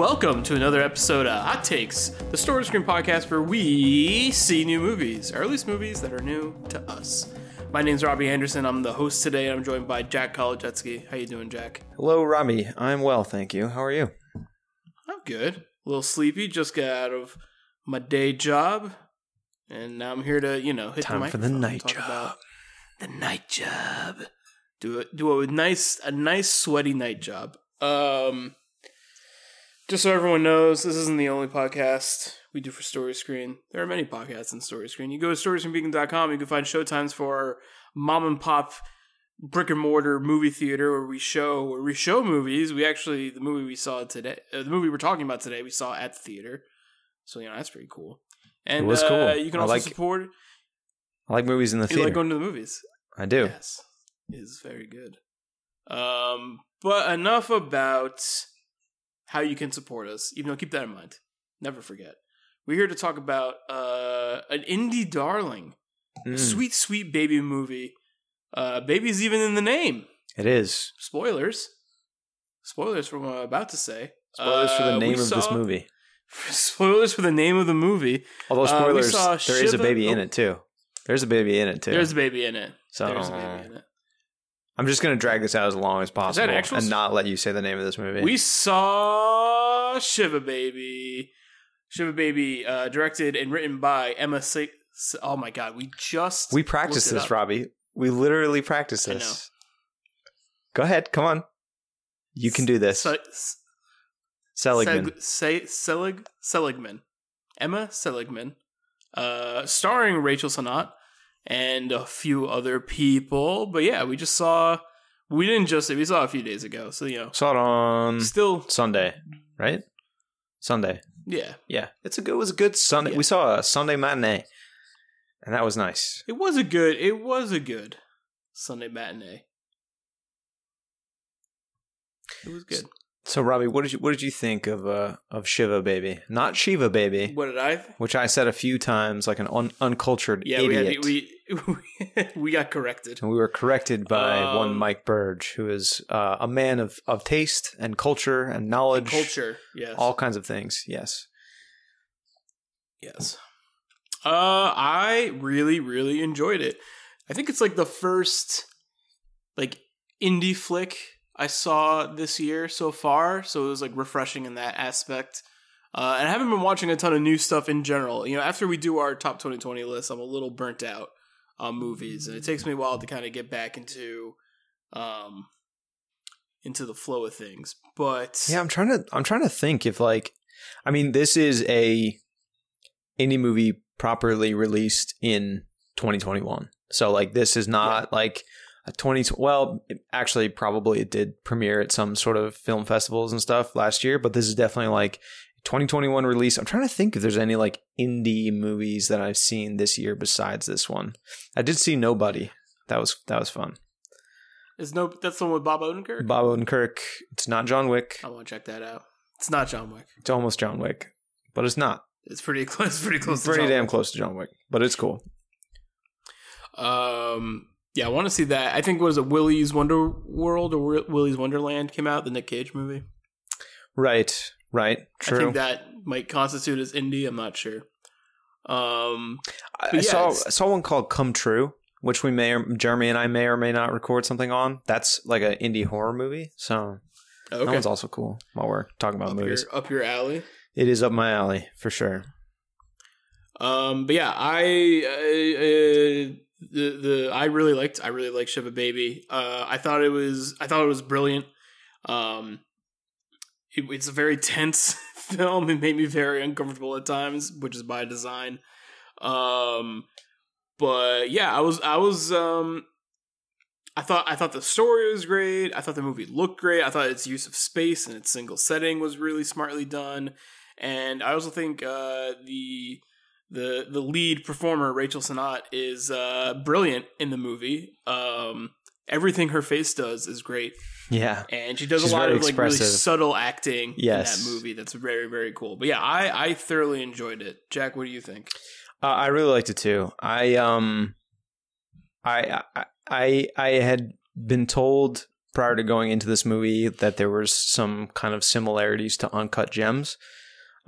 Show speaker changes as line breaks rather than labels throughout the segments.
Welcome to another episode of Hot Takes, the Story Screen podcast where we see new movies, or at least movies that are new to us. My name's Robbie Anderson. I'm the host today. and I'm joined by Jack Kolajetsky. How you doing, Jack?
Hello, Robbie. I'm well, thank you. How are you?
I'm good. A little sleepy. Just got out of my day job, and now I'm here to, you know, hit
Time
the
for the night job.
the night job. Do it. Do a nice, a nice sweaty night job. Um, just so everyone knows, this isn't the only podcast we do for Story Screen. There are many podcasts in Story Screen. You go to storyscreenbeacon.com, you can find showtimes for our mom and pop brick and mortar movie theater where we show where we show movies. We actually the movie we saw today, uh, the movie we're talking about today, we saw at the theater. So you know that's pretty cool. And
It was
uh,
cool.
you can
I
also
like-
support.
I like movies in the
You
theater.
like going to the movies.
I do.
Yes, is very good. Um, but enough about how you can support us. Even though keep that in mind, never forget. We're here to talk about uh, an indie darling,
Mm,
sweet, sweet baby movie. Uh, baby's even in the name.
It is.
Spoilers. Spoilers from what I'm about to say.
Spoilers for
Uh,
the name of this movie.
Spoilers for the name of the movie.
Although
uh,
spoilers,
saw
there is a
Shiva-
baby in it too. There's a baby in it too.
There's a baby in it.
so
There's a baby in it.
I'm just gonna drag this out as long as possible
actual
and
s-
not let you say the name of this movie.
We saw Shiva Baby. Shiva Baby, uh, directed and written by Emma. S- oh my god, we just
we practiced this. Robbie. We literally practiced
I
this. Go ahead, come on. You can do this.
Se-
Seligman.
Seg- Se- Selig Seligman, Emma Seligman, uh, starring Rachel Sennott and a few other people. But yeah, we just saw. We didn't just we saw a few days ago, so you know,
Saw it on
still
Sunday, right? Sunday.
yeah,
Yeah, it's a good. It was a good Sunday.
Yeah.
We saw a Sunday matinee, and that was nice.
it was a good. It was a good Sunday matinee. It was good.
So, Robbie, what did you what did you think of uh of Shiva Baby, not Shiva Baby,
What did I? Think?
which I said a few times like an un- uncultured
Yeah,
idiot,
we had, we we got corrected.
and we were corrected by
Um,
one Mike Burge, who is uh, a man of of taste and culture and knowledge,
Culture, yes,
all kinds of things. Yes,
yes. Uh, I really, really enjoyed it. I think it's like the first like indie flick I saw this year so far, so it was like refreshing in that aspect. Uh, and I haven't been watching a ton of new stuff in general. You know, after we do our top 2020 list, I'm a little burnt out on movies, and it takes me a while to kind of get back into um into the flow of things. But
yeah. I'm trying to I'm trying to think if like, I mean, this is a indie movie properly released in 2021. So like, this is not like a 20 well actually probably it did premiere at some sort of film festivals and stuff last year but this is definitely like 2021 release i'm trying to think if there's any like indie movies that i've seen this year besides this one i did see nobody that was that was fun
is no that's the one with Bob Odenkirk.
bob odenkirk it's not john wick
I want to check that out. It's not John Wick.
it's almost john wick but it's not
It's pretty close. It's pretty close.
it's pretty damn
Wick.
close to john wick but it's cool
Um, yeah, I want to see that. I think was it Willy's Wonder World or Wi- Willy's Wonderland came out the Nick Cage movie.
right right true.
I think that might constitute as indie. I'm not sure. Um,
I, I
yeah,
saw
it's-
I saw one called Come True, which we may or Jeremy and I may or may not record something on. That's like an indie horror movie, so that one's also cool. While we're talking about
up
movies,
your up your alley.
it is up my alley for sure.
Um, but yeah, I uh, uh, the the I really liked I really liked Shiva Baby. Uh, I thought it was I thought it was brilliant. Um, it, it's a very tense film. It made me very uncomfortable at times, which is by design. Um, but yeah, I was I was um. I thought I thought the story was great. I thought the movie looked great. I thought its use of space and its single setting was really smartly done. And I also think uh, the the the lead performer Rachel Sennott is uh, brilliant in the movie. Um, everything her face does is great,
Yeah,
and she does
She's
a lot of like really subtle acting
Yes.
in that movie. That's very very cool. But yeah, I I thoroughly enjoyed it. Jack, what do you think?
uh, I really liked it too. I um, I I I, I had been told prior to going into this movie that there was some kind of similarities to Uncut Gems,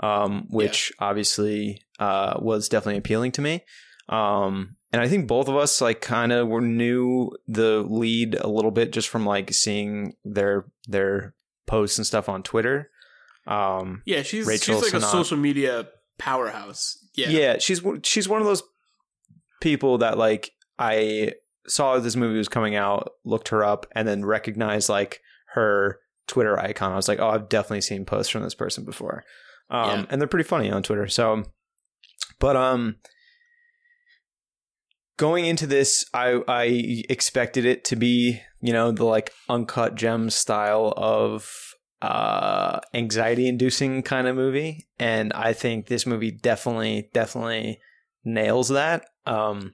um, which obviously uh, was definitely appealing to me. Um, and I think both of us like kind of were knew the lead a little bit just from like seeing their their posts and stuff on Twitter. Um,
Yeah, she's
Rachel
she's like a social media powerhouse. Yeah.
yeah. she's she's one of those people that like I saw this movie was coming out, looked her up, and then recognized like her Twitter icon. I was like, oh, I've definitely seen posts from this person before, um,
Yeah.
and they're pretty funny on Twitter. So, but um, going into this, I I expected it to be you know the like uncut gem style of uh anxiety inducing kind of movie and i think this movie definitely definitely nails that um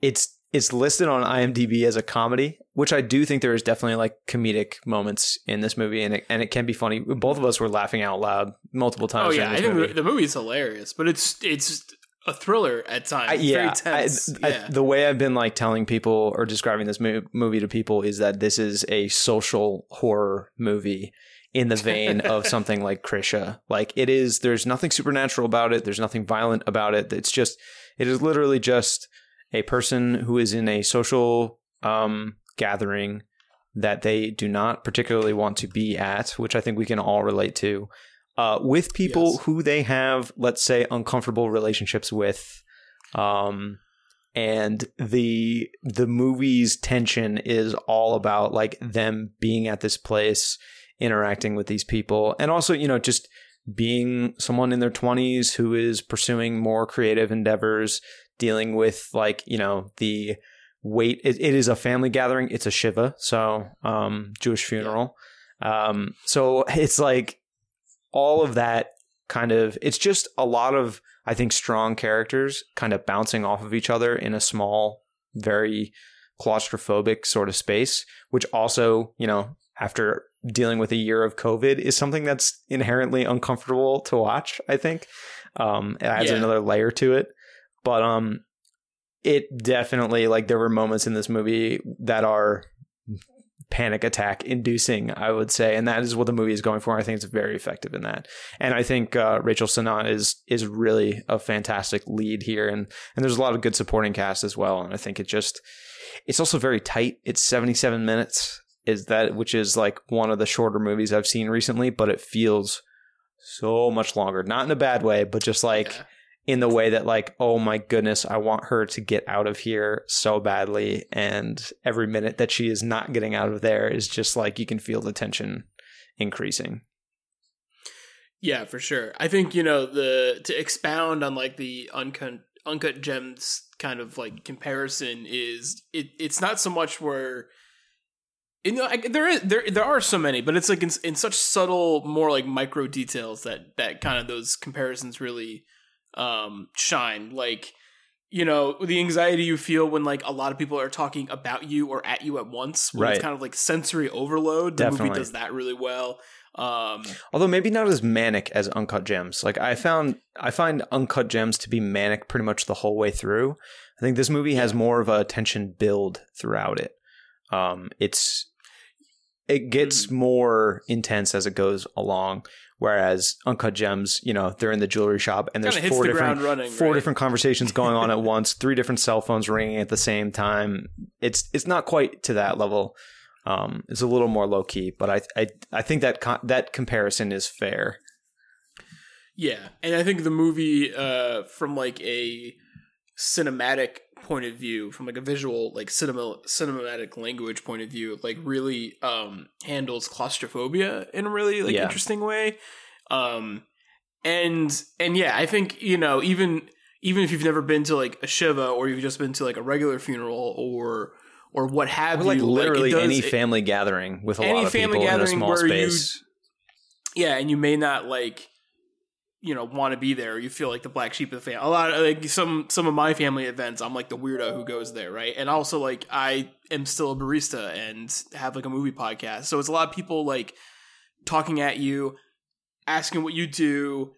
it's it's listed on imdb as a comedy which i do think there is definitely like comedic moments in this movie and it, and it can be funny both of us were laughing out loud multiple times.
Oh
yeah,
I think
movie.
the, movie's hilarious, but it's it's a thriller at times.
I, yeah,
very
I-
tense.
I-
yeah.
the way I've been like telling people or describing this mo- movie to people is that this is a social horror movie in the vein of something like Krisha. Like it is, there's nothing supernatural about it. There's nothing violent about it. It's just, it is literally just a person who is in a social um, gathering that they do not particularly want to be at, which I think we can all relate to, uh, with people
Yes.
who they have, let's say, uncomfortable relationships with. Um, and the the movie's tension is all about like them being at this place, interacting with these people, and also you know just being someone in their 20s who is pursuing more creative endeavors dealing with like you know the weight. It, it is a family gathering. It's a shiva so um jewish funeral. Um so it's like all of that kind of it's just a lot of i think strong characters kind of bouncing off of each other in a small very claustrophobic sort of space which also you know after dealing with a year of covid is something that's inherently uncomfortable to watch i think. Um it adds
Yeah.
another layer to it but um it definitely like there were moments in this movie that are panic attack inducing i would say and that is what the movie is going for i think it's very effective in that. And i think uh, rachel Sennott is is really a fantastic lead here and and there's a lot of good supporting cast as well and i think it just it's also very tight. It's 77 minutes is that which is like one of the shorter movies i've seen recently but it feels so much longer. Not in a bad way but just like
Yeah.
In the way that like oh my goodness i want her to get out of here so badly and every minute that she is not getting out of there is just like you can feel the tension increasing
Yeah, for sure. I think you know the to expound on like the uncut uncut gems kind of like comparison is it. It's not so much where you know there is there there are so many, but it's like in, in such subtle, more like micro details that that kind of those comparisons really um shine. Like you know the anxiety you feel when like a lot of people are talking about you or at you at once. When
Right.
It's kind of like sensory overload. The
Definitely.
movie does that really well. Um,
although maybe not as manic as uncut gems like i found i find uncut gems to be manic pretty much the whole way through i think this movie has more of a tension build throughout it um it's it gets more intense as it goes along whereas uncut gems you know they're in the jewelry shop and there's four
the
different
running,
four
right?
different conversations going on at once three different cell phones ringing at the same time. It's it's not quite to that level. Um it's a little more low key but i i, I think that con- that comparison is fair.
Yeah, and I think the movie, uh, from like a cinematic point of view, from like a visual, like cinema, cinematic language point of view, like really um, handles claustrophobia in a really like
Yeah.
interesting way. Um, and and yeah, I think you know even even if you've never been to like a shiva or you've just been to like a regular funeral or or what have
Or like
you,
literally
it does-
any
it-
family gathering with a lot of people in a small
where you-
space
yeah, and you may not like, you know, want to be there. You feel like the black sheep of the family. A lot of like some some of my family events, I'm like the weirdo who goes there, right? And also like I am still a barista and have like a movie podcast, so it's a lot of people like talking at you, asking what you do,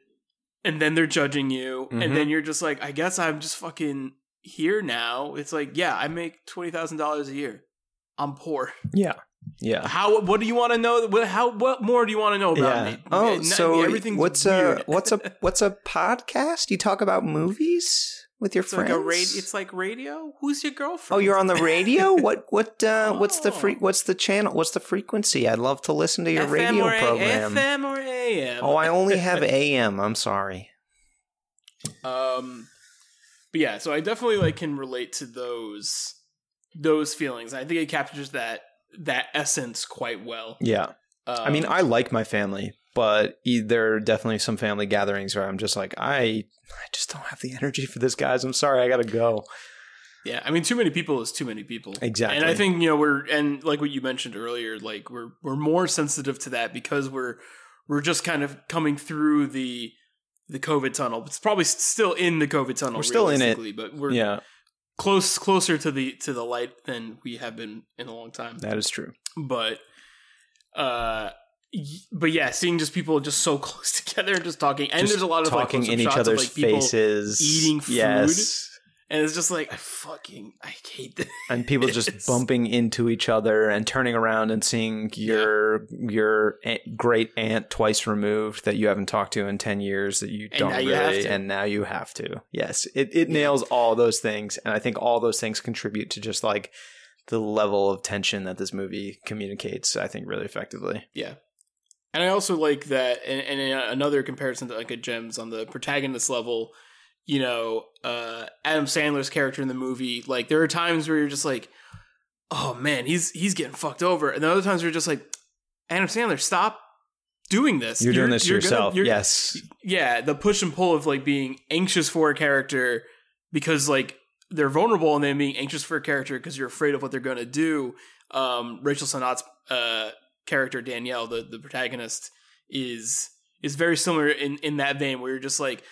and then they're judging you,
Mhm.
and then you're just like, I guess I'm just fucking here now. It's like, yeah, I make twenty thousand dollars a year. I'm poor.
Yeah. Yeah.
How? What do you want to know? What, how? What more do you want to know about
Yeah.
me?
Oh,
N-
so
everything's
what's
weird.
a what's a what's a podcast? You talk about movies with your
It's
friends.
like a radio. It's like radio. Who's your girlfriend?
oh, you're on the radio. what what uh, what's the
Oh.
free? What's the channel? What's the frequency? I'd love to listen to your
FM
radio
A-
program.
FM or AM.
Oh, I only have AM. I'm sorry.
Um, but yeah, so I definitely like can relate to those those feelings. I think it captures that that essence quite well.
Yeah.
Um,
I mean, I like my family, but there are definitely some family gatherings where I'm just like, I, I just don't have the energy for this, guys. I'm sorry, I gotta go.
yeah, I mean, too many people is too many people.
Exactly.
And I think you know we're and like what you mentioned earlier, like we're we're more sensitive to that because we're we're just kind of coming through the the COVID tunnel. It's probably still in the COVID tunnel.
We're still in it.
but we're
yeah,
close closer to the to the light than we have been in a long time.
that is true.
but uh but yeah seeing just people just so close together and just talking and
Just
there's a lot of like,
talking
close-up
in each
shots of,
other's
like,
faces,
eating food.
Yes,
and it's just like i fucking i hate this
and people just bumping into each other and turning around and seeing your your aunt, great aunt twice removed that you haven't talked to in ten years that you
And
don't really,
you
and now you have to. Yes, it it
Yeah.
nails all those things, and I think all those things contribute to just like the level of tension that this movie communicates. I think really effectively.
yeah and i also like that and, and in another comparison to like a gems on the protagonist level you know uh adam sandler's character in the movie like there are times where you're just like oh man he's he's getting fucked over and then other times you're just like adam sandler stop doing this
You're, doing this
you're gonna-
yourself.
you're-
yes,
yeah, the push and pull of like being anxious for a character because like they're vulnerable and then being anxious for a character because you're afraid of what they're going to do. Um, Rachel Sennott's uh, character Danielle, the the protagonist, is is very similar in in that vein where you're just like.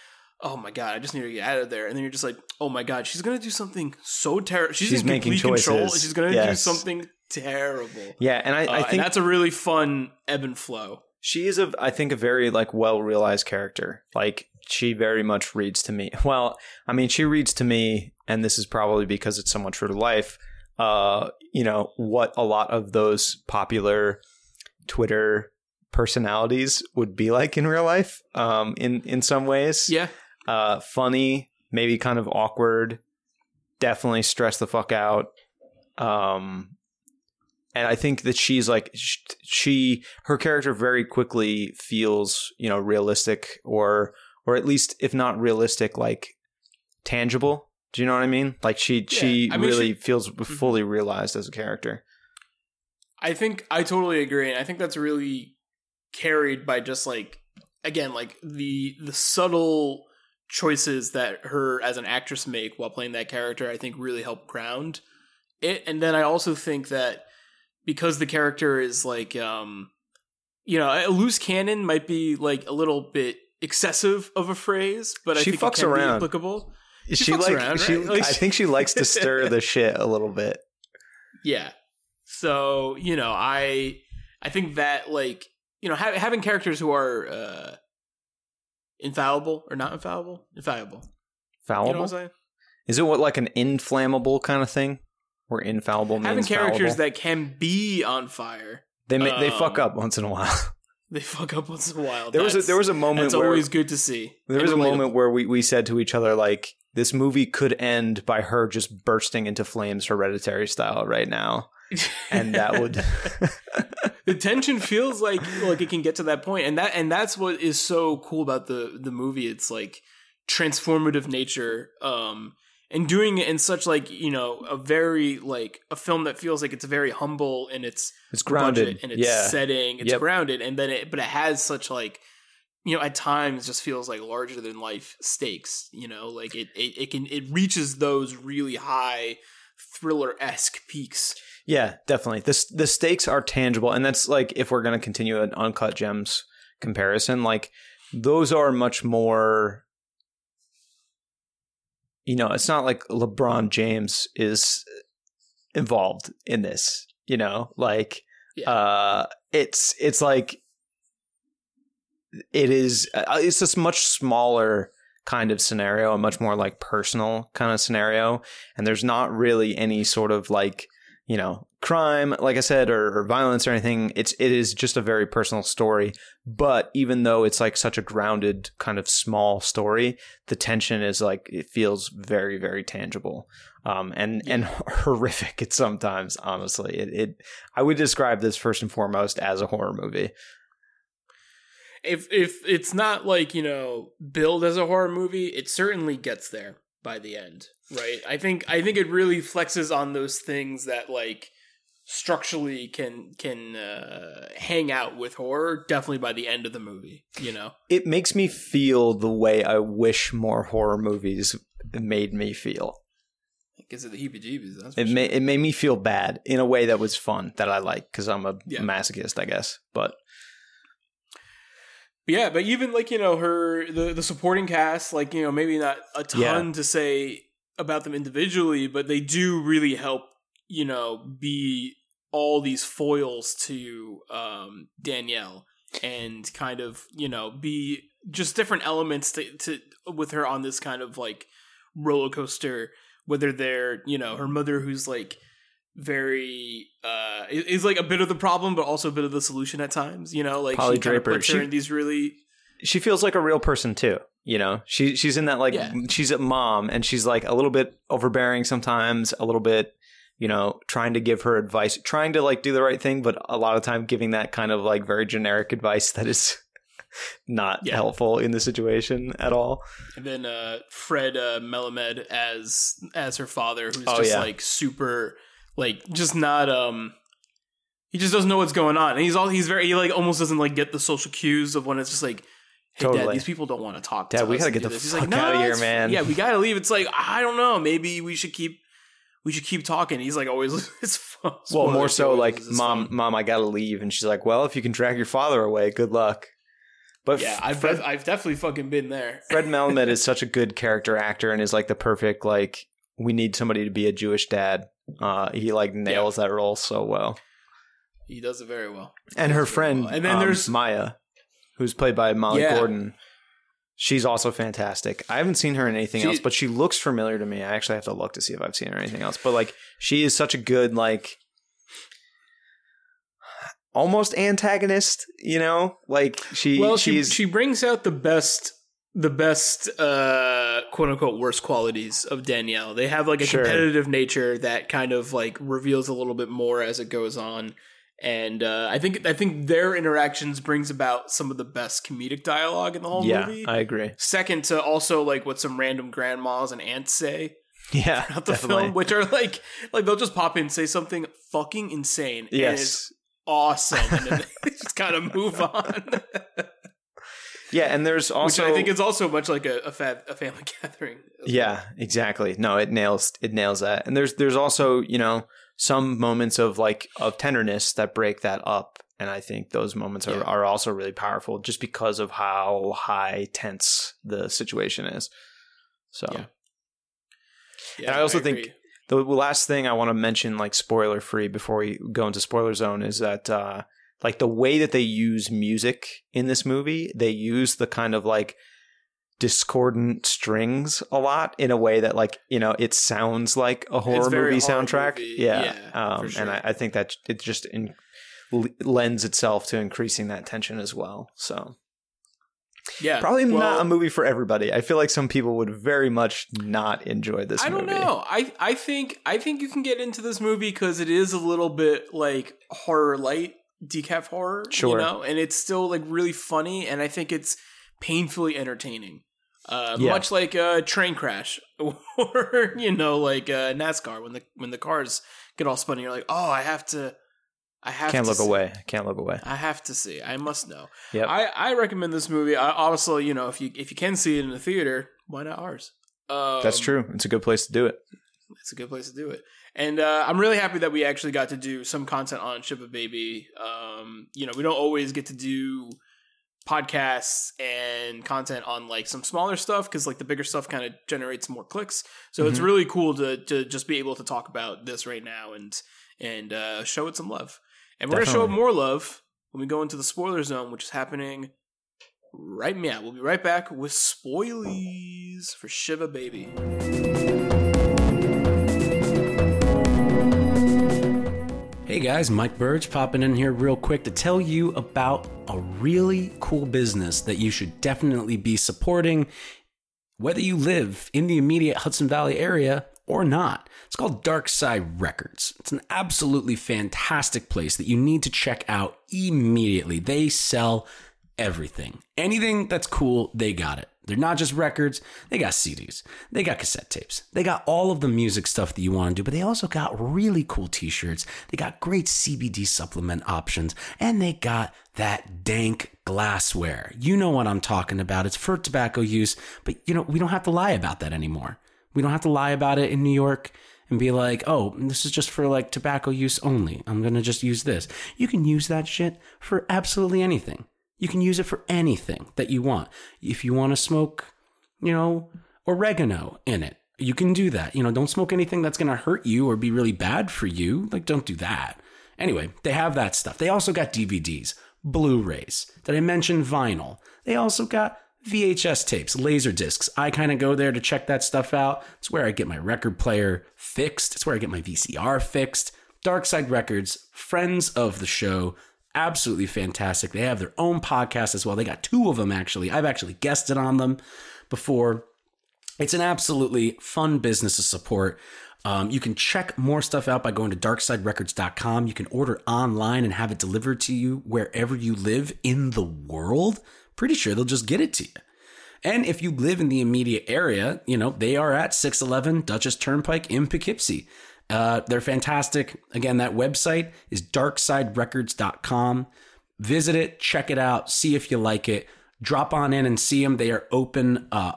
Oh my god! I just need to get out of there, and then you're just like, "Oh my god, she's gonna do something so terrible. She's,
She's
in
making
complete control.
choices.
She's gonna do something terrible."
yeah, and I,
Uh,
I think
that's a really fun ebb and flow.
She is a, I think, a very like well realized character. Like she very much reads to me. Well, I mean, she reads to me, and this is probably because it's somewhat true to life. Uh, you know what a lot of those popular Twitter personalities would be like in real life. Um, in in some ways,
Yeah,
uh, funny, maybe kind of awkward, definitely stress the fuck out. Um, and I think that she's like she her character very quickly feels you know realistic or or at least if not realistic like tangible. Do you know what I mean? Like she
Yeah.
she
I mean,
really
she- Mm-hmm.
feels fully realized as a character.
I think I totally agree, and I think that's really carried by just like again, like the the subtle choices that her as an actress make while playing that character. I think really help ground it, and then I also think that because the character is like, um, you know, a loose cannon might be like a little bit excessive of a phrase, but I
She
think
fucks
it can
around.
be applicable.
She,
She fucks
like
around,
she?
Like,
I think she likes to stir the shit a little bit.
Yeah. So you know, I I think that like you know ha- having characters who are uh infallible or not infallible, infallible.
Fallible.
You know what I'm saying?
Is it what like an inflammable kind of thing? Where infallible means
Having characters
fallible?
that can be on fire.
they ma- they fuck
um,
up once in a while.
They fuck up once in a while.
there was a, there was a moment
That's
where
always good to see.
there was a moment where we we said to each other like this movie could end by her just bursting into flames hereditary style right now and that would
the tension feels like like it can get to that point and that and that's what is so cool about the the movie. It's like transformative nature um and doing it in such like you know a very like a film that feels like it's very humble and its
it's grounded
budget and its
yeah.
setting it's
Yep.
grounded and then it but it has such like you know at times just feels like larger than life stakes you know? Like it it, it can it reaches those really high thriller-esque peaks
Yeah, definitely. The the stakes are tangible, and that's like if we're going to continue an uncut gems comparison, like those are much more. You know, it's not like LeBron James is involved in this. You know, like
Yeah.
uh, it's it's like it is. Uh, it's this much smaller kind of scenario, a much more like personal kind of scenario, and there's not really any sort of like you know crime like i said or, or, violence or anything it's it is just a very personal story. But even though it's like such a grounded kind of small story the tension is like it feels very very tangible. Um and and horrific at sometimes honestly. It, it i would describe this first and foremost as a horror movie.
If if it's not like you know billed as a horror movie it certainly gets there by the end, right? I think I think it really flexes on those things that like structurally can can uh, hang out with horror definitely by the end of the movie you know
it makes me feel the way i wish more horror movies made me feel
because of the heebie-jeebies
it sure. made it made me feel bad in a way that was fun that i like because i'm a yeah. masochist i guess but
yeah, but even like you know her the the supporting cast, like you know maybe not a ton yeah. to say about them individually, but they do really help you know be all these foils to um, Danielle and kind of you know be just different elements to, to with her on this kind of like roller coaster. Whether they're you know her mother who's like very uh is like a bit of the problem but also a bit of the solution at times you know like
Polly she Draper
puts her she, in these really
she feels like a real person too you know she she's in that like yeah. she's a mom and she's like a little bit overbearing sometimes a little bit you know trying to give her advice trying to like do the right thing but a lot of time giving that kind of like very generic advice that is not yeah. helpful in the situation at all
and then uh fred uh melamed as as her father who's oh, just yeah. like super like just not um he just doesn't know what's going on. And he's all he's very he like almost doesn't like get the social cues of when it's just like hey totally. dad these people don't want to talk
dad
to
we gotta get the fuck he's like, no, out of here man.
Yeah we gotta leave. It's like i don't know. Maybe we should keep we should keep talking. He's like always it's
fun. well more so like mom fun. mom i gotta leave. And she's like well if you can drag your father away good luck.
But yeah, I've Fred, I've definitely fucking been there.
Fred Melamed is such a good character actor and is like the perfect like we need somebody to be a Jewish dad uh, he like nails yeah. that role so well.
He does it very well.
And her friend, well. and then um, there's Maya, who's played by Molly yeah. Gordon. She's also fantastic. I haven't seen her in anything she, else, but she looks familiar to me. I actually have to look to see if I've seen her in anything else. But like, she is such a good like almost antagonist. You know, like she well, she's
she, she brings out the best the best uh quote unquote worst qualities of Danielle. They have like a sure. competitive nature that kind of like reveals a little bit more as it goes on. And uh, I think I think their interactions brings about some of the best comedic dialogue in the whole
yeah,
movie.
I agree.
Second to also like what some random grandmas and aunts say.
Yeah, throughout the definitely. film,
which are like like they'll just pop in and say something fucking insane. Yes, awesome, and then they just kind of move on.
Yeah, and there's also
Which I think it's also much like a a, fa- a family gathering.
Yeah, exactly. No, it nails it nails that. And there's there's also you know some moments of like of tenderness that break that up, and I think those moments are yeah. are also really powerful just because of how high tense the situation is. So. Yeah. Yeah, and I also I think the last thing I want to mention, like spoiler free, before we go into spoiler zone, is that uh, like the way that they use music in this movie, they use the kind of like discordant strings a lot in a way that like you know it sounds like a horror movie soundtrack movie. yeah, yeah um, sure. and I, I, think that it just in, lends itself to increasing that tension as well so yeah probably well, not a movie for everybody i feel like some people would very much not enjoy this movie.
i
movie.
don't know i i think i think you can get into this movie because it is a little bit like horror light decaf horror, sure. you know, and it's still like really funny, and I think it's painfully entertaining. Uh, yeah. Much like a train crash, or you know, like uh, NASCAR when the when the cars get all spun, you're like, oh, I have to, I have
can't look
see.
away. Can't look away.
I have to see. I must know. Yeah. I I recommend this movie. I, obviously, you know, if you if you can see it in the theater, why not ours?
Um, That's true. It's a good place to do it.
It's a good place to do it. And uh, I'm really happy that we actually got to do some content on Shiva Baby. Um, you know, we don't always get to do podcasts and content on like some smaller stuff because like the bigger stuff kind of generates more clicks. So mm-hmm. it's really cool to to just be able to talk about this right now and and uh, show it some love. And we're Definitely. gonna show it more love when we go into the spoiler zone, which is happening right now. We'll be right back with spoilies for Shiva Baby.
Hey guys, Mike Burge popping in here real quick to tell you about a really cool business that you should definitely be supporting, whether you live in the immediate Hudson Valley area or not. It's called Dark Side Records. It's an absolutely fantastic place that you need to check out immediately. They sell everything. Anything that's cool, they got it. They're not just records, they got CDs, they got cassette tapes, they got all of the music stuff that you want to do, but they also got really cool t shirts, they got great CBD supplement options, and they got that dank glassware. You know what I'm talking about. It's for tobacco use, but you know, we don't have to lie about that anymore. We don't have to lie about it in New York and be like, oh, this is just for like tobacco use only. I'm going to just use this. You can use that shit for absolutely anything. You can use it for anything that you want. If you want to smoke, you know, oregano in it, you can do that. You know, don't smoke anything that's going to hurt you or be really bad for you. Like, don't do that. Anyway, they have that stuff. They also got DVDs, Blu rays. Did I mention vinyl? They also got VHS tapes, laser discs. I kind of go there to check that stuff out. It's where I get my record player fixed. It's where I get my VCR fixed. Dark Side Records, friends of the show, absolutely fantastic. They have their own podcast as well. They got two of them actually. I've actually guested on them before. It's an absolutely fun business to support. Um, you can check more stuff out by going to darksiderecords.com. You can order online and have it delivered to you wherever you live in the world. Pretty sure they'll just get it to you. And if you live in the immediate area, you know, they are at 611 Dutchess Turnpike in Poughkeepsie. Uh, they're fantastic. Again, that website is darksiderecords.com. Visit it, check it out, see if you like it. Drop on in and see them. They are open uh,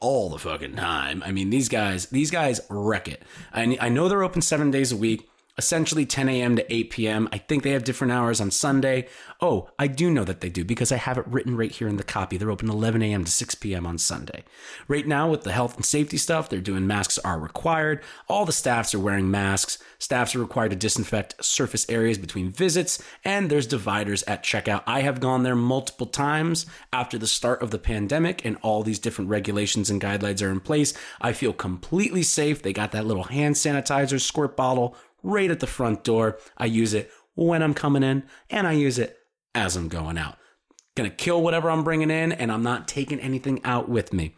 all the fucking time. I mean, these guys, these guys wreck it. I, I know they're open seven days a week essentially 10 a.m. to 8 p.m. I think they have different hours on Sunday. Oh, I do know that they do because I have it written right here in the copy. They're open 11 a.m. to 6 p.m. on Sunday. Right now, with the health and safety stuff, they're doing masks are required. All the staffs are wearing masks. Staffs are required to disinfect surface areas between visits, and there's dividers at checkout. I have gone there multiple times after the start of the pandemic, and all these different regulations and guidelines are in place. I feel completely safe. They got that little hand sanitizer squirt bottle right at the front door. I use it when I'm coming in and I use it as I'm going out. Gonna kill whatever I'm bringing in and I'm not taking anything out with me.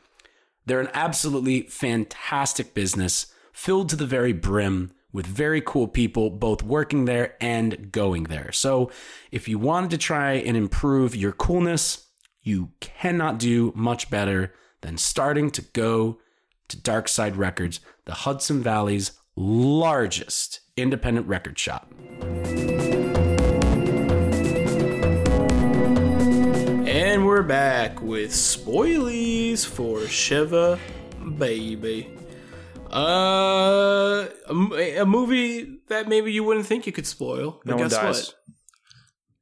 They're an absolutely fantastic business filled to the very brim with very cool people both working there and going there. So, if you wanted to try and improve your coolness, you cannot do much better than starting to go to Dark Side Records, the Hudson Valley's largest independent record shop.
And we're back with spoilies for Shiva Baby. Uh, a, a, movie that maybe you wouldn't think you could spoil.
But no guess what?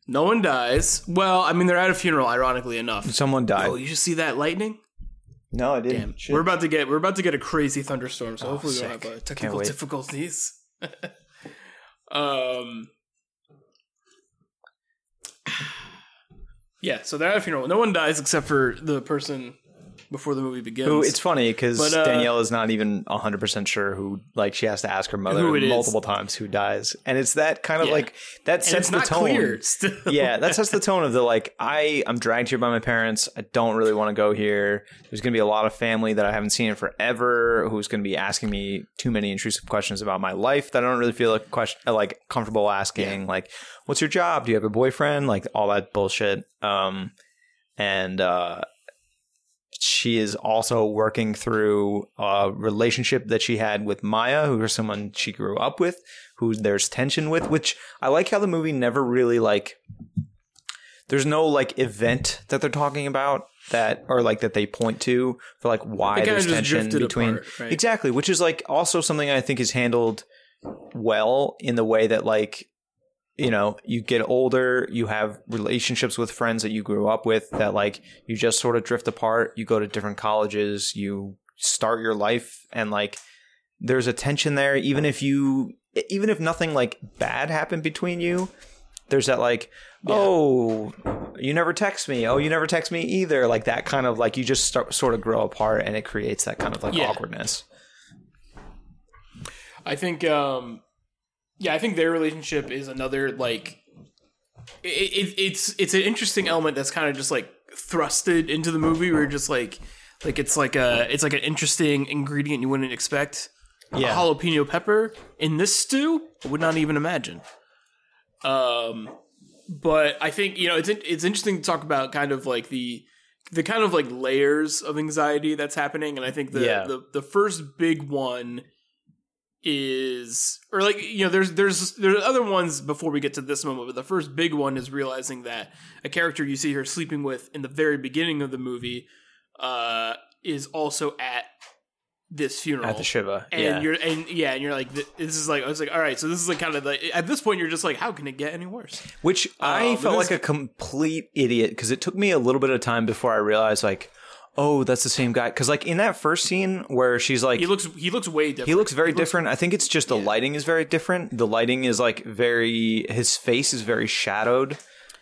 No one dies. Well, I mean, they're at a funeral. Ironically enough,
someone died. Oh,
you just see that lightning?
No, I didn't.
We're about to get we're about to get a crazy thunderstorm, so oh, hopefully we don't have uh, technical difficulties. um, yeah, so they're at a funeral. No one dies except for the person before the movie begins.
Who it's funny because uh, Danielle is not even hundred percent sure who. Like she has to ask her mother multiple is. times who dies, and it's that kind of yeah. like that sets the tone. yeah, that sets the tone of the like I I'm dragged here by my parents. I don't really want to go here. There's going to be a lot of family that I haven't seen in forever who's going to be asking me too many intrusive questions about my life that I don't really feel like question like comfortable asking. Yeah. Like, what's your job? Do you have a boyfriend? Like all that bullshit. Um, and uh she is also working through a relationship that she had with Maya, who is someone she grew up with, who there's tension with, which I like how the movie never really like there's no like event that they're talking about that or like that they point to for like why there's tension between apart, right? exactly which is like also something i think is handled well in the way that like you know, you get older, you have relationships with friends that you grew up with that like you just sort of drift apart, you go to different colleges, you start your life and like there's a tension there even if you even if nothing like bad happened between you, there's that like yeah. oh, you never text me. Oh, you never text me either. Like that kind of like you just start sort of grow apart and it creates that kind of like yeah. awkwardness.
I think um yeah, I think their relationship is another like it, it, it's it's an interesting element that's kind of just like thrusted into the movie. Where it's just like like it's like a it's like an interesting ingredient you wouldn't expect.
Yeah.
A jalapeno pepper in this stew, I would not even imagine. Um, but I think you know it's it's interesting to talk about kind of like the the kind of like layers of anxiety that's happening, and I think the
Yeah.
the, the first big one is or like you know there's there's there's other ones before we get to this moment but the first big one is realizing that a character you see her sleeping with in the very beginning of the movie uh is also at this funeral
At the Shiva.
and
yeah.
you're and yeah and you're like this is like I was like all right so this is like kind of like at this point you're just like how can it get any worse
Which I
Uh, but
felt like a complete idiot because it took me a little bit of time before I realized, like, oh, that's the same guy. Because, like, in that first scene where she's like,
he looks he looks way different
he looks very different. I think it's just the lighting is very different. The lighting is like very, his face is very shadowed.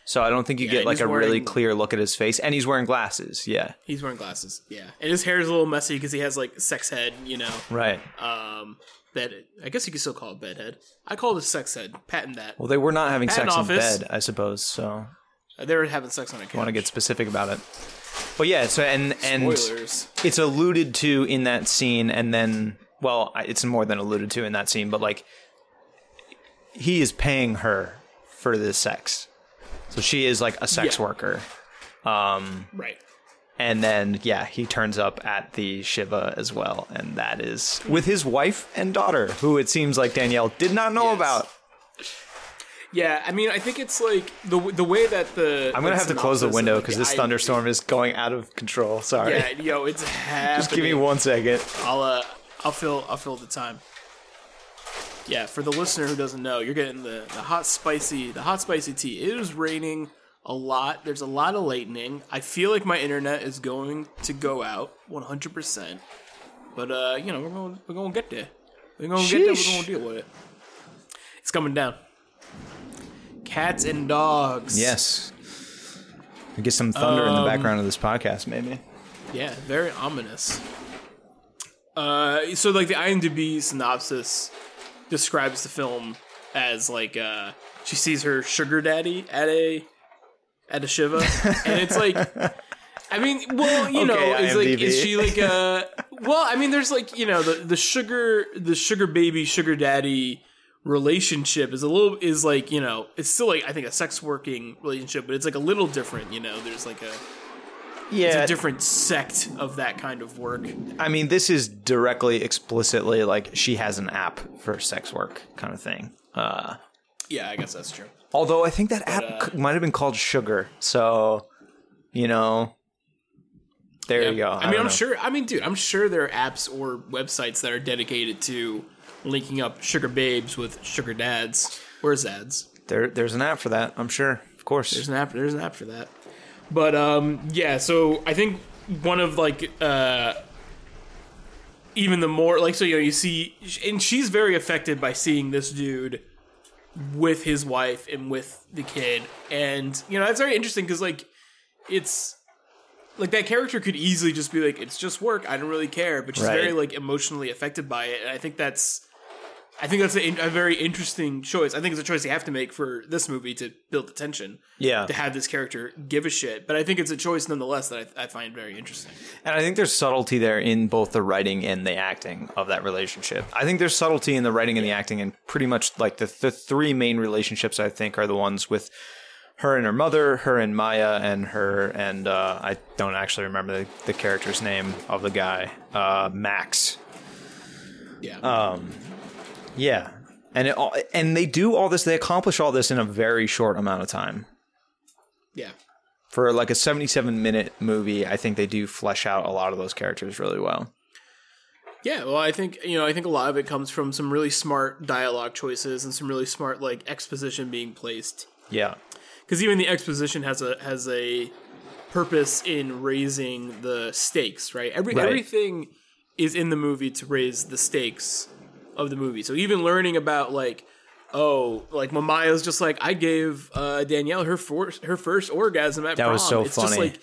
So I don't think you get
and
like
he's
a really
wearing-
clear look at his face. And he's wearing glasses. Yeah.
he's wearing glasses yeah and his hair is a little messy because he has like sex head you know
Right.
um bed I guess you could still call it bedhead I call it a sex head patent that
Well, they were not having
Patent
sex
office.
in bed, I suppose. So
they were having sex on a couch
want to get specific about it. But yeah, so and and
spoilers.
it's alluded to in that scene and then well it's more than alluded to in that scene but like he is paying her for this sex. So she is like a sex
Yeah.
worker. Um
right.
and then yeah he turns up at the shiva as well and that is with his wife and daughter who it seems like danielle did not know
Yes.
about
Yeah, I mean, I think it's like the the way that the
i'm gonna have to close the window because this thunderstorm is going out of control sorry
Yeah, yo, it's happening.
just give me one second
I'll uh, I'll fill I'll fill the time. Yeah, for the listener who doesn't know, you're getting the, the hot spicy the hot spicy tea. It is raining a lot. There's a lot of lightning. I feel like my internet is going to go out 100. percent But uh, you know, we're gonna we're going to get there. We're going to get there. We're going to deal with it. It's coming down. Cats and dogs.
yes we get some thunder in the
Um,
background of this podcast maybe
Yeah, very ominous. Uh, so like the IMDb synopsis describes the film as like uh, she sees her sugar daddy at a at a shiva, and it's like, I mean, well, you know,
Okay,
is like
IMDb.
is she like uh well, I mean, there's like you know the the sugar the sugar baby sugar daddy relationship is a little is like you know it's still like I think a sex working relationship, but it's like a little different. You know, there's like a
yeah
it's a different sect of that kind of work.
I mean, this is directly, explicitly like she has an app for sex work kind of thing. Uh,
Yeah, I guess that's true.
although I think that app
uh,
might have been called Sugar. So, you know, there you go.
I mean, I'm
know.
sure. I mean, dude, I'm sure there are apps or websites that are dedicated to linking up sugar babes with sugar dads or zads.
there, there's an app for that. I'm sure, of course.
There's an app. There's an app for that. But um, yeah. So I think one of like uh, even the more like so you know you see and she's very affected by seeing this dude with his wife and with the kid and you know that's very interesting because like it's like that character could easily just be like it's just work i don't really care but she's
Right.
very like emotionally affected by it and i think that's i think that's a, a very interesting choice. I think it's a choice they have to make for this movie to build the tension.
Yeah,
to have this character give a shit. But i think it's a choice nonetheless that i, I find very interesting.
And I think there's subtlety there in both the writing and the acting of that relationship. I think there's subtlety in the writing and the acting, and pretty much like the the three main relationships I think are the ones with her and her mother, her and Maya, and her and uh, I don't actually remember the, the character's name of the guy, uh, Max.
yeah.
Um, Yeah, and it all, and they do all this. They accomplish all this in a very short amount of time.
yeah
For like a 77 minute movie, I think they do flesh out a lot of those characters really well.
Yeah, well, I think you know, I think a lot of it comes from some really smart dialogue choices and some really smart like exposition being placed.
Yeah,
Because even the exposition has a has a purpose in raising the stakes, right? Every
Right.
everything is in the movie to raise the stakes of the movie. So even learning about like, oh, like Mamaya's just like I gave uh, Danielle her first her first orgasm at
That
prom.
was so
it's Just
funny.
like,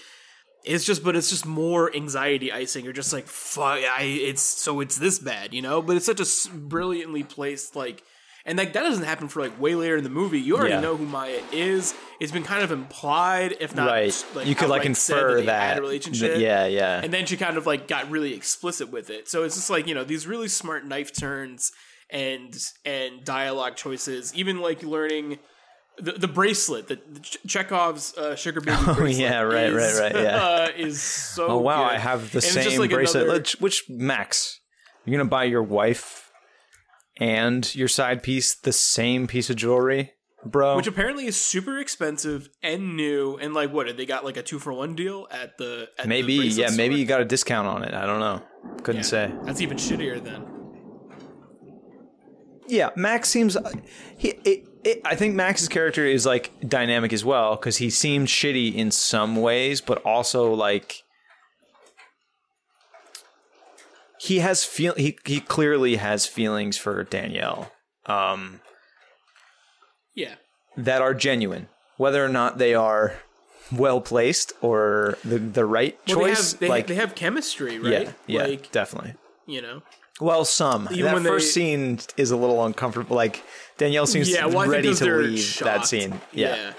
it's just, but it's just more anxiety icing. You're just like, fuck, I, it's so it's this bad, you know. But it's such a brilliantly placed like, And like that doesn't happen for like way later in the movie. You already
Yeah.
know who Maya is. It's been kind of implied, if not
right.
like,
you could like infer that.
a relationship.
th- yeah, yeah.
And then she kind of like got really explicit with it. So it's just like, you know, these really smart knife turns and and dialogue choices, even like learning the, the bracelet, the, the Chekhov's uh, sugar baby
Oh,
bracelet.
yeah, right,
is,
right, right, yeah.
Uh, is so
oh wow,
good.
I have the
And
same
like
bracelet.
another-
Which, which Max? You're gonna buy your wife and your side piece the same piece of jewelry, bro?
which apparently is super expensive and new and like what did they got like a two for one deal at the at
maybe,
bracelet
yeah, maybe you got a discount on it. I don't know. Couldn't
Yeah.
say.
that's even shittier then
Yeah, Max seems. Uh, he, it, it, I think Max's character is like dynamic as well because he seemed shitty in some ways, but also like he has feel. He he clearly has feelings for Danielle. Um,
yeah
that are genuine, whether or not they are well placed or the the right
well,
choice.
they have they,
like,
they have chemistry right
yeah, yeah,
like
definitely.
you know
Well, some
Even
that first
they-
scene is a little uncomfortable. Like Danielle seems
yeah well,
ready to leave that
shocked.
scene. Yeah.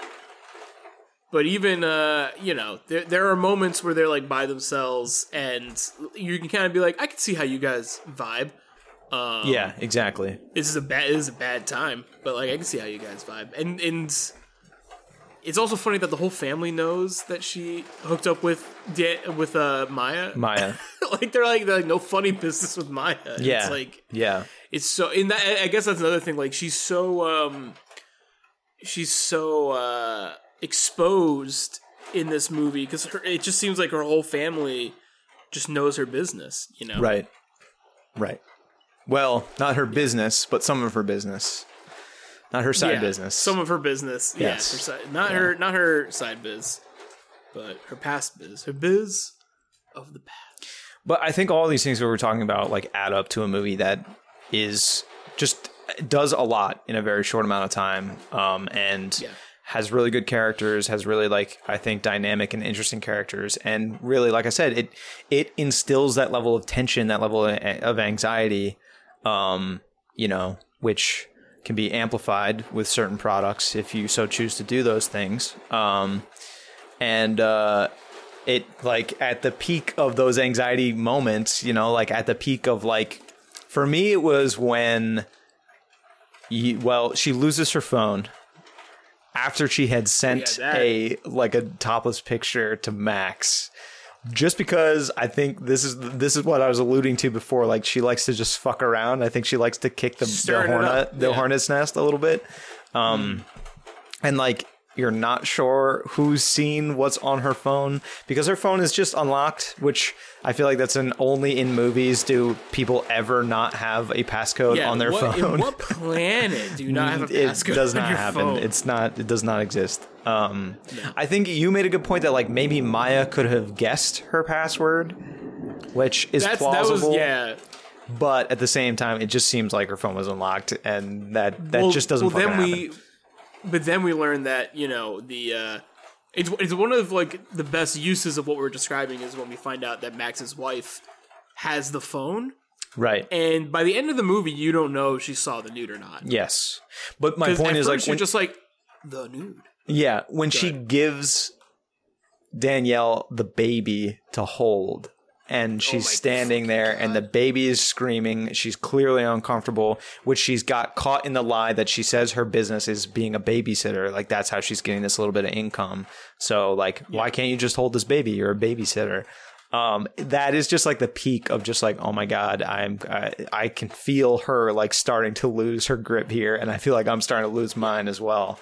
But even uh, you know, there there are moments where they're like by themselves, and you can kind of be like, I can see how you guys vibe. Um,
yeah, exactly.
this is a bad this is a bad time, but like I can see how you guys vibe, and and it's also funny that the whole family knows that she hooked up with Da- with uh Maya.
Maya.
like they're like they're like no funny business with Maya.
Yeah.
it's like
Yeah.
it's so in that I guess that's another thing. Like she's so um she's so uh exposed in this movie because it just seems like her whole family just knows her business. You know,
Right. Right. Well, not her business, but some of her business. Not her side
Yeah,
business.
Some of her business.
Yes.
Yes. her side, not her not her side biz, but her past biz. Her biz of the past.
But I think all these things that we're talking about like add up to a movie that is just does a lot in a very short amount of time, um, and
Yeah.
Has really good characters, has really like I think dynamic and interesting characters, and really, like I said, it it instills that level of tension, that level of anxiety, um, you know, which can be amplified with certain products if you so choose to do those things. Um, and uh, it like at the peak of those anxiety moments, you know, like at the peak of like for me it was when you, well, she loses her phone after she had sent
Yeah,
a like a topless picture to Max. Just because I think this is this is what I was alluding to before. Like she likes to just fuck around. I think she likes to kick the, the hornet the
yeah.
hornet's nest a little bit. Um, and like you're not sure who's seen what's on her phone because her phone is just unlocked which i feel like that's an only in movies do people ever not have a passcode
Yeah,
on their
what,
phone
what planet do you not have a
it
passcode
does
on
not happen
phone?
it's not it does not exist um i think you made a good point that like maybe maya could have guessed her password which is
That's
plausible
was yeah.
but at the same time it just seems like her phone was unlocked and that that
well,
just doesn't
well, then
fucking
we,
happen.
But then we learned that you know the uh, it's it's one of like the best uses of what we're describing is when we find out that Max's wife has the phone,
right
and by the end of the movie, you don't know if she saw the nude or not.
yes but my point is like when,
just like the nude.
Yeah, when she gives Danielle the baby to hold and she's
Oh
standing there and the baby is screaming, she's clearly uncomfortable, which she's got caught in the lie that she says her business is being a babysitter. Like that's how she's getting this little bit of income. So like, why can't you just hold this baby? You're a babysitter. Um, that is just like the peak of just like, oh my god, I'm I, I can feel her like starting to lose her grip here, and I feel like I'm starting to lose mine as well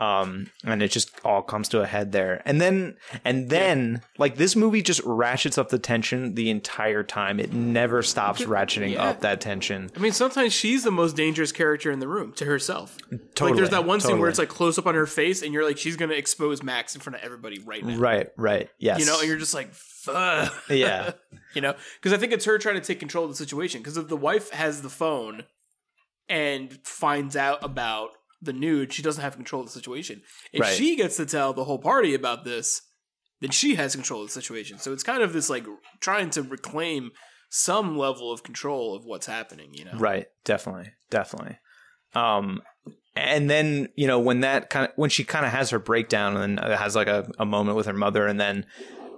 um and it just all comes to a head there. And then and then like this movie just ratchets up the tension the entire time. It never stops ratcheting
Yeah.
up that tension.
I mean, sometimes she's the most dangerous character in the room to herself. Like, there's that one scene where it's like close up on her face, and you're like, she's gonna expose Max in front of everybody right now.
right right. Yes.
You know, and you're just like, fuck.
yeah.
You know? Because i think it's her trying to take control of the situation. Because if the wife has the phone and finds out about the nude she doesn't have control of the situation. If
Right.
she gets to tell the whole party about this then she has control of the situation. So it's kind of this like trying to reclaim some level of control of what's happening you know?
Right. Definitely. Definitely. Um, and then you know when that kind of when she kind of has her breakdown and has like a, a moment with her mother, and then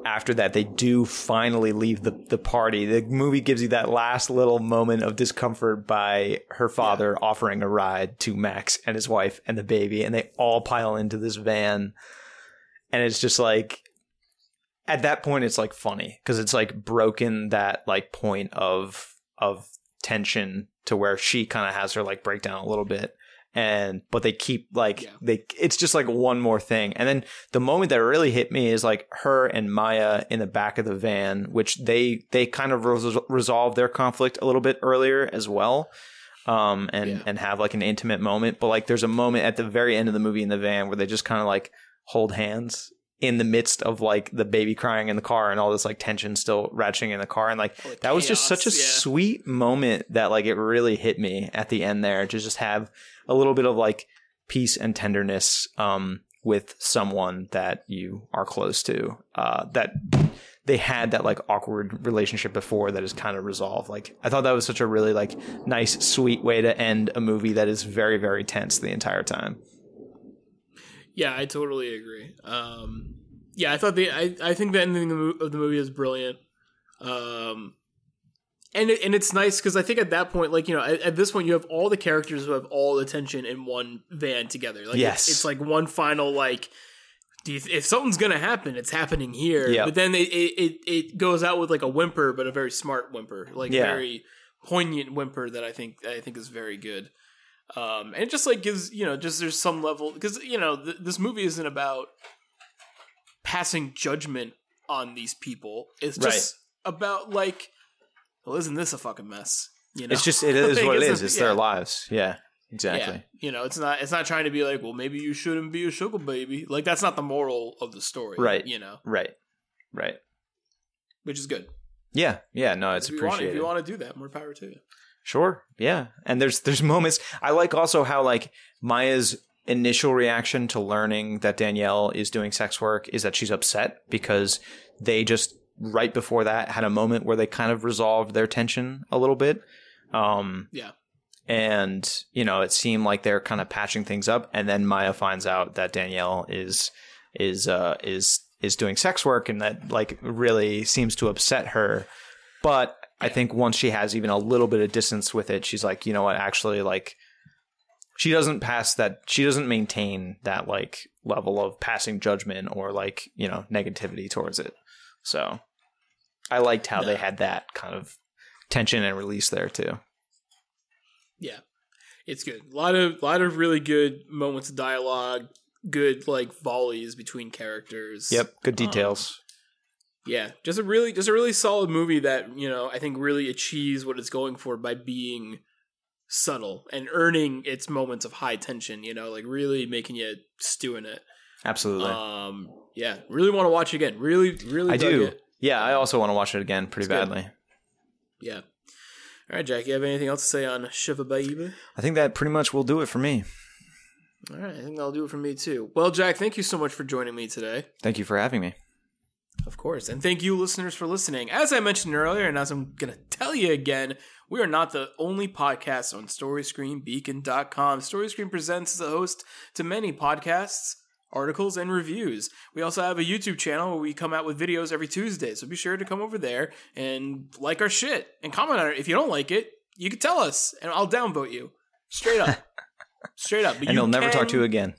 after that they do finally leave the the party. The movie gives you that last little moment of discomfort by her father offering a ride to Max and his wife and the baby, and they all pile into this van, and it's just like at that point it's like funny because it's like broken that like point of of tension to where she kind of has her like breakdown a little bit and but they keep like
Yeah.
they it's just like one more thing and then the moment that really hit me is like her and maya in the back of the van which they they kind of res- resolve their conflict a little bit earlier as well um and
Yeah.
and have like an intimate moment but like there's a moment at the very end of the movie in the van where they just kind of like hold hands in the midst of like the baby crying in the car and all this like tension still ratcheting in the car. And like
the
that was just such a
yeah.
sweet moment that like it really hit me at the end there to just have a little bit of like peace and tenderness um with someone that you are close to uh that they had that like awkward relationship before that is kind of resolved. Like i thought that was such a really like nice sweet way to end a movie that is very very tense the entire time
Yeah, I totally agree. Um, yeah, I thought the I, I think the ending of the mo- of the movie is brilliant. Um, and it, and it's nice because I think at that point, like you know, at, at this point, you have all the characters who have all the tension in one van together. Like
Yes.
it's, it's like one final like. Do you, if something's gonna happen, it's happening here.
Yep.
But then it, it it it goes out with like a whimper, but a very smart whimper, like
Yeah.
very poignant whimper that I think I think is very good. Um, and it just like gives you know just there's some level because you know th- this movie isn't about passing judgment on these people. It's just about like, well, isn't this a fucking mess? You know,
it's just it is
Like,
what
it's a-
it's
yeah.
their lives yeah exactly
Yeah, you know, it's not it's not trying to be like, well, maybe you shouldn't be a sugar baby. Like that's not the moral of the story,
Right.
You know,
right right
which is good.
yeah yeah no it's
if you want, if you want to do that, more power to you.
Sure. Yeah. And there's there's moments I like also how like Maya's initial reaction to learning that Danielle is doing sex work is that she's upset because they just right before that had a moment where they kind of resolved their tension a little bit. Um
Yeah.
and you know it seemed like they're kind of patching things up and then Maya finds out that Danielle is is uh is is doing sex work and that like really seems to upset her but I think once she has even a little bit of distance with it she's like you know what actually like she doesn't pass that she doesn't maintain that like level of passing judgment or like you know negativity towards it so I liked how they had that kind of tension and release there too
Yeah, it's good. A lot of lot of really good moments of dialogue. Good like volleys between characters.
Yep, good
Um,
details.
Yeah, just a really just a really solid movie that you know I think really achieves what it's going for by being subtle and earning its moments of high tension. You know, like really making you stew in it.
Absolutely.
Um, yeah, really want to watch it again. Really, really.
I do.
It.
Yeah, I also want to watch it again pretty
It's good.
badly.
Yeah. All right, Jack. You have anything else to say on Shiva Baby?
I think that pretty much will do it for me.
All right, I think that'll do it for me too. Well, Jack, thank you so much for joining me today.
Thank you for having me.
Of course. And thank you, listeners, for listening. As I mentioned earlier, and as I'm going to tell you again, we are not the only podcast on StoryscreenBeacon.com. StoryScreen presents as a host to many podcasts, articles, and reviews. We also have a YouTube channel where we come out with videos every Tuesday. So be sure to come over there and like our shit and comment on it. If you don't like it, you can tell us, and I'll downvote you. Straight up. Straight up. But
And
you
he'll never talk to you again.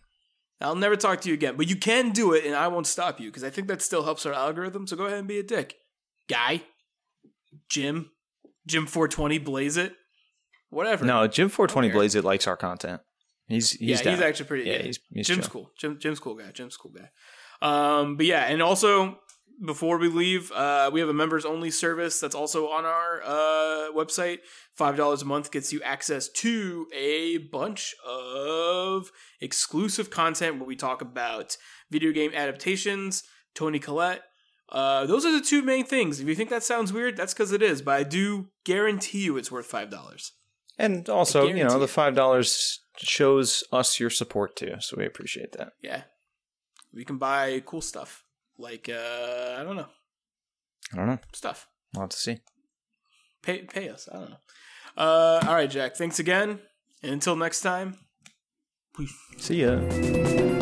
I'll never talk to you again, but you can do it, and I won't stop you because I think that still helps our algorithm. So go ahead and be a dick, guy, Jim, Jim four twenty, blaze it, whatever.
No, Jim 420
Okay.
Blaze It likes our content. He's he's
yeah,
down.
he's actually pretty.
Yeah,
Yeah,
he's- he's
Jim's
chill.
cool. Jim, Jim's cool guy. Jim's cool guy. Um, but yeah, and also before we leave, uh, we have a members only service that's also on our uh, website. Five dollars a month gets you access to a bunch of exclusive content where we talk about video game adaptations, Toni Collette. Uh, those are the two main things. If you think that sounds weird, that's because it is. But I do guarantee you it's worth five dollars.
And also, you know, the five dollars shows us your support too, so we appreciate that.
Yeah, we can buy cool stuff like uh, I don't know
I don't know.
stuff.
We'll have to see.
Pay pay us. I don't know. Uh, all right, Jack. Thanks again, And until next time, peace.
See ya.